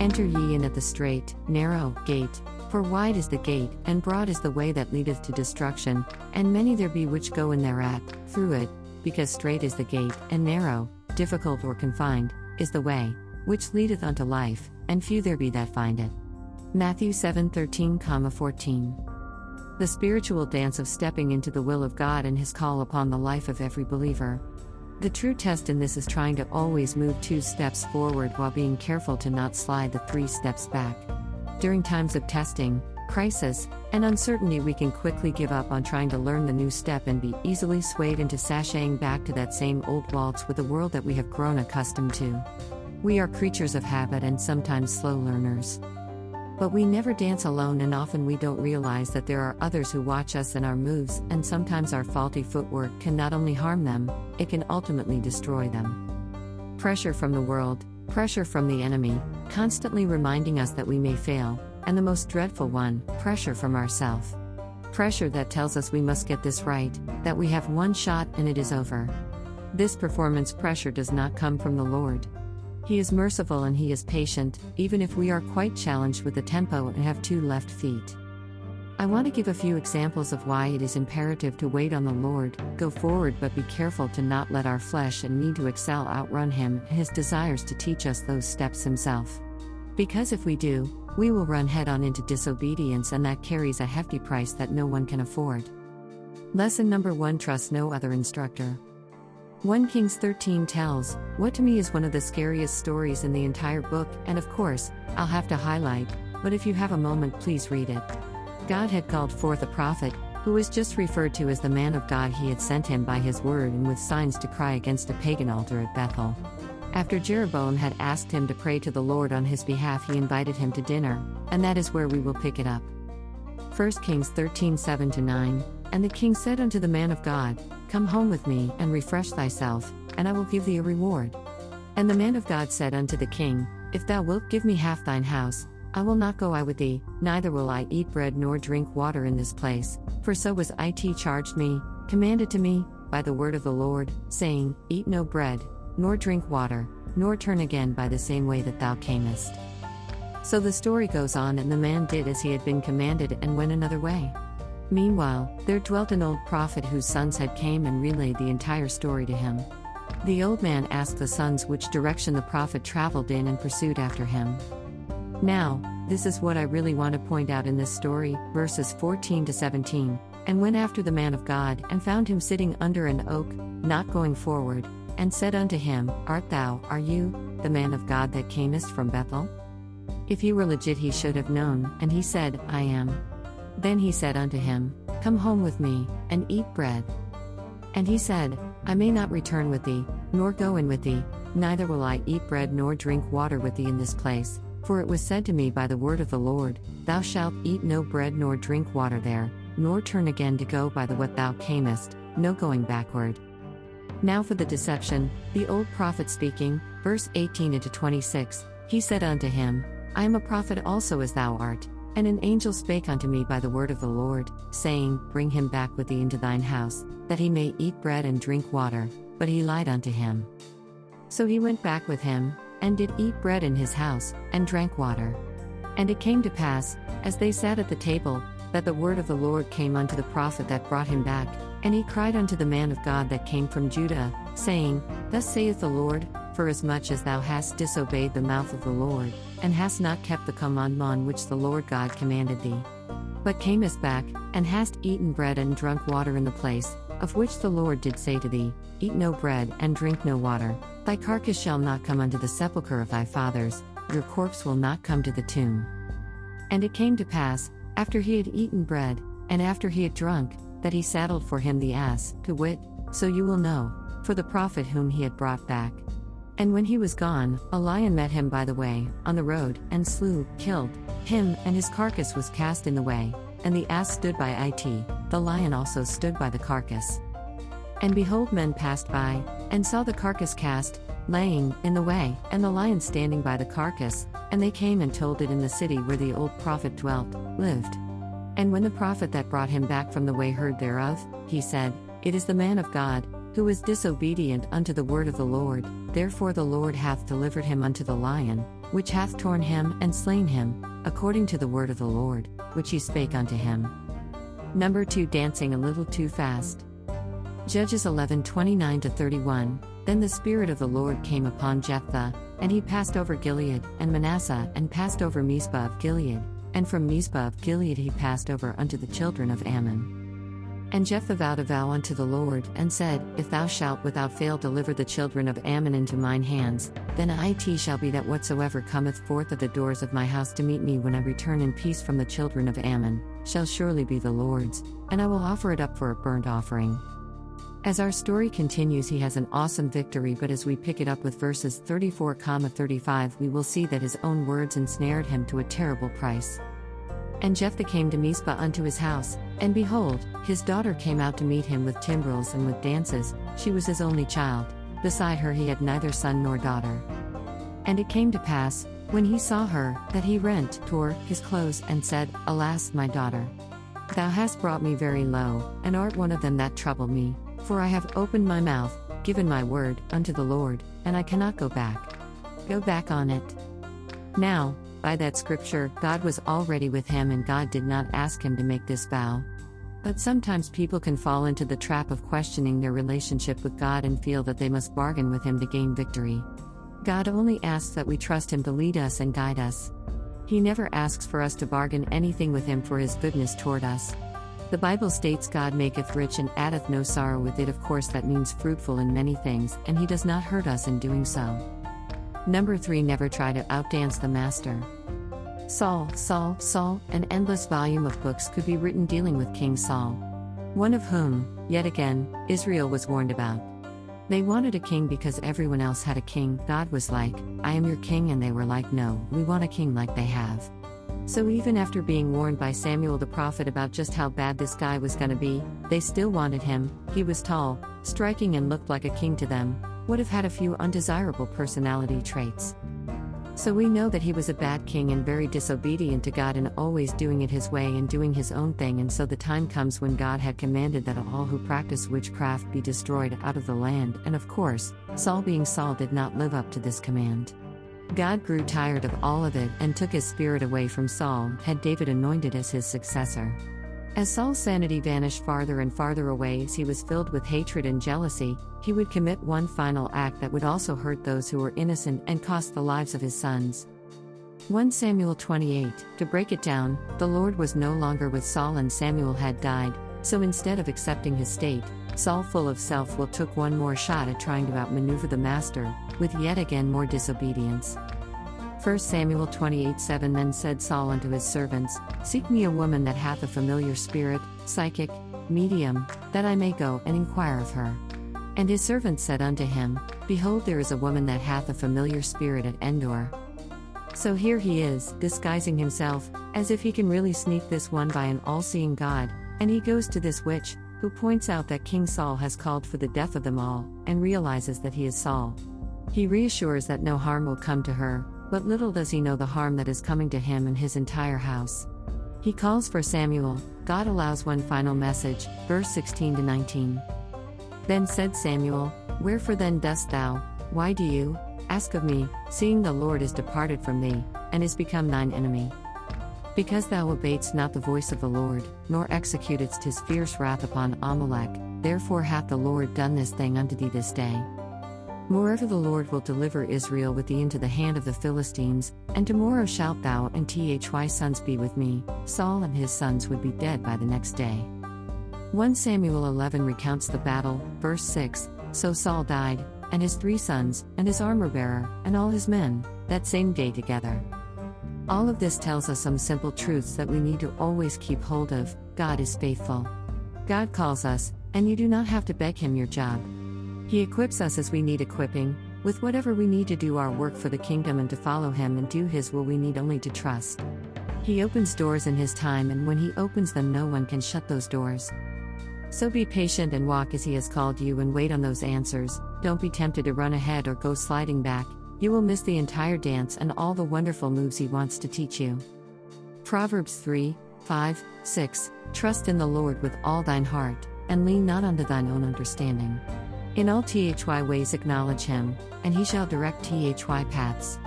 Enter ye in at the strait, narrow gate. For wide is the gate, and broad is the way that leadeth to destruction, and many there be which go in thereat, through it, because strait is the gate, and narrow, difficult or confined, is the way, which leadeth unto life, and few there be that find it. Matthew 7 13, 14. The spiritual dance of stepping into the will of God and His call upon the life of every believer. The true test in this is trying to always move two steps forward while being careful to not slide the three steps back. During times of testing, crisis, and uncertainty, we can quickly give up on trying to learn the new step and be easily swayed into sashaying back to that same old waltz with the world that we have grown accustomed to. We are creatures of habit and sometimes slow learners. But we never dance alone, and often we don't realize that there are others who watch us and our moves, and sometimes our faulty footwork can not only harm them, it can ultimately destroy them. Pressure from the world, pressure from the enemy, constantly reminding us that we may fail, and the most dreadful one, pressure from ourself. Pressure that tells us we must get this right, that we have one shot and it is over. This performance pressure does not come from the Lord. He is merciful and He is patient, even if we are quite challenged with the tempo and have two left feet. I want to give a few examples of why it is imperative to wait on the Lord, go forward, but be careful to not let our flesh and need to excel outrun Him and His desires to teach us those steps Himself. Because if we do, we will run head on into disobedience, and that carries a hefty price that no one can afford. Lesson number one Trust no other instructor. 1 Kings 13 tells, what to me is one of the scariest stories in the entire book, and of course, I'll have to highlight, but if you have a moment, please read it. God had called forth a prophet, who was just referred to as the man of God he had sent him by his word and with signs to cry against a pagan altar at Bethel. After Jeroboam had asked him to pray to the Lord on his behalf, he invited him to dinner, and that is where we will pick it up. 1 Kings 13 7 9 And the king said unto the man of God, Come home with me, and refresh thyself, and I will give thee a reward. And the man of God said unto the king, If thou wilt give me half thine house, I will not go I with thee, neither will I eat bread nor drink water in this place, for so was it charged me, commanded to me, by the word of the Lord, saying, Eat no bread, nor drink water, nor turn again by the same way that thou camest. So the story goes on, and the man did as he had been commanded and went another way. Meanwhile, there dwelt an old prophet whose sons had came and relayed the entire story to him. The old man asked the sons which direction the prophet traveled in and pursued after him. Now, this is what I really want to point out in this story, verses 14 to 17. And went after the man of God, and found him sitting under an oak, not going forward, and said unto him, Art thou, are you, the man of God that camest from Bethel? If he were legit, he should have known, and he said, I am. Then he said unto him, Come home with me, and eat bread. And he said, I may not return with thee, nor go in with thee, neither will I eat bread nor drink water with thee in this place. For it was said to me by the word of the Lord, Thou shalt eat no bread nor drink water there, nor turn again to go by the what thou camest, no going backward. Now for the deception, the old prophet speaking, verse 18 into 26, he said unto him, I am a prophet also as thou art. And an angel spake unto me by the word of the Lord, saying, Bring him back with thee into thine house, that he may eat bread and drink water. But he lied unto him. So he went back with him, and did eat bread in his house, and drank water. And it came to pass, as they sat at the table, that the word of the Lord came unto the prophet that brought him back, and he cried unto the man of God that came from Judah, saying, Thus saith the Lord, Forasmuch as thou hast disobeyed the mouth of the Lord, and hast not kept the commandment which the Lord God commanded thee, but camest back, and hast eaten bread and drunk water in the place, of which the Lord did say to thee, Eat no bread and drink no water, thy carcass shall not come unto the sepulchre of thy fathers, your corpse will not come to the tomb. And it came to pass, after he had eaten bread, and after he had drunk, that he saddled for him the ass, to wit, so you will know, for the prophet whom he had brought back. And when he was gone, a lion met him by the way, on the road, and slew, killed, him, and his carcass was cast in the way, and the ass stood by it, the lion also stood by the carcass. And behold, men passed by, and saw the carcass cast, laying, in the way, and the lion standing by the carcass, and they came and told it in the city where the old prophet dwelt, lived. And when the prophet that brought him back from the way heard thereof, he said, It is the man of God, who is disobedient unto the word of the Lord, therefore the Lord hath delivered him unto the lion, which hath torn him and slain him, according to the word of the Lord, which he spake unto him. Number 2 Dancing a little too fast. Judges 11 29 31. Then the Spirit of the Lord came upon Jephthah, and he passed over Gilead, and Manasseh, and passed over Mizpah of Gilead, and from Mizpah of Gilead he passed over unto the children of Ammon. And Jephthah vowed a vow unto the Lord, and said, If thou shalt without fail deliver the children of Ammon into mine hands, then it shall be that whatsoever cometh forth of the doors of my house to meet me when I return in peace from the children of Ammon, shall surely be the Lord's, and I will offer it up for a burnt offering. As our story continues, he has an awesome victory, but as we pick it up with verses 34, 35, we will see that his own words ensnared him to a terrible price. And Jephthah came to Mizpah unto his house, and behold, his daughter came out to meet him with timbrels and with dances, she was his only child, beside her he had neither son nor daughter. And it came to pass, when he saw her, that he rent, tore, his clothes, and said, Alas, my daughter! Thou hast brought me very low, and art one of them that trouble me, for I have opened my mouth, given my word, unto the Lord, and I cannot go back. Go back on it. Now, by that scripture, God was already with him and God did not ask him to make this vow. But sometimes people can fall into the trap of questioning their relationship with God and feel that they must bargain with Him to gain victory. God only asks that we trust Him to lead us and guide us. He never asks for us to bargain anything with Him for His goodness toward us. The Bible states God maketh rich and addeth no sorrow with it. Of course, that means fruitful in many things, and He does not hurt us in doing so. Number 3 Never try to outdance the master. Saul, Saul, Saul, an endless volume of books could be written dealing with King Saul. One of whom, yet again, Israel was warned about. They wanted a king because everyone else had a king. God was like, I am your king, and they were like, No, we want a king like they have. So even after being warned by Samuel the prophet about just how bad this guy was to be, they still wanted him. He was tall, striking, and looked like a king to them, would have had a few undesirable personality traits. So we know that he was a bad king and very disobedient to God and always doing it his way and doing his own thing. And so the time comes when God had commanded that all who practice witchcraft be destroyed out of the land. And of course, Saul being Saul did not live up to this command. God grew tired of all of it and took his spirit away from Saul, had David anointed as his successor. As Saul's sanity vanished farther and farther away as he was filled with hatred and jealousy, he would commit one final act that would also hurt those who were innocent and cost the lives of his sons. 1 Samuel 28 To break it down, the Lord was no longer with Saul and Samuel had died, so instead of accepting his state, Saul, full of self will, took one more shot at trying to outmaneuver the master, with yet again more disobedience. 1 Samuel 28 7 Then said Saul unto his servants, Seek me a woman that hath a familiar spirit, psychic, medium, that I may go and inquire of her. And his servants said unto him, Behold, there is a woman that hath a familiar spirit at Endor. So here he is, disguising himself, as if he can really sneak this one by an all seeing God, and he goes to this witch, who points out that King Saul has called for the death of them all, and realizes that he is Saul. He reassures that no harm will come to her, but little does he know the harm that is coming to him and his entire house. He calls for Samuel, God allows one final message, verse 16 to 19. Then said Samuel, Wherefore then dost thou, why do you, ask of me, seeing the Lord is departed from thee, and is become thine enemy? Because thou obeyedst not the voice of the Lord, nor executedst his fierce wrath upon Amalek, therefore hath the Lord done this thing unto thee this day. Moreover, the Lord will deliver Israel with thee into the hand of the Philistines, and tomorrow shalt thou and thy sons be with me. Saul and his sons would be dead by the next day. 1 Samuel 11 recounts the battle, verse 6 So Saul died, and his three sons, and his armor bearer, and all his men, that same day together. All of this tells us some simple truths that we need to always keep hold of God is faithful. God calls us, and you do not have to beg Him your job. He equips us as we need equipping, with whatever we need to do our work for the kingdom and to follow Him and do His will, we need only to trust. He opens doors in His time, and when He opens them, no one can shut those doors. So be patient and walk as He has called you and wait on those answers. Don't be tempted to run ahead or go sliding back, you will miss the entire dance and all the wonderful moves He wants to teach you. Proverbs 3 5, 6 Trust in the Lord with all thine heart, and lean not unto thine own understanding. In all thy ways acknowledge him, and he shall direct thy paths.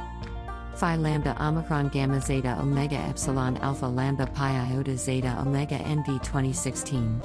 Phi lambda omicron gamma zeta omega epsilon alpha lambda pi iota zeta omega NV 2016.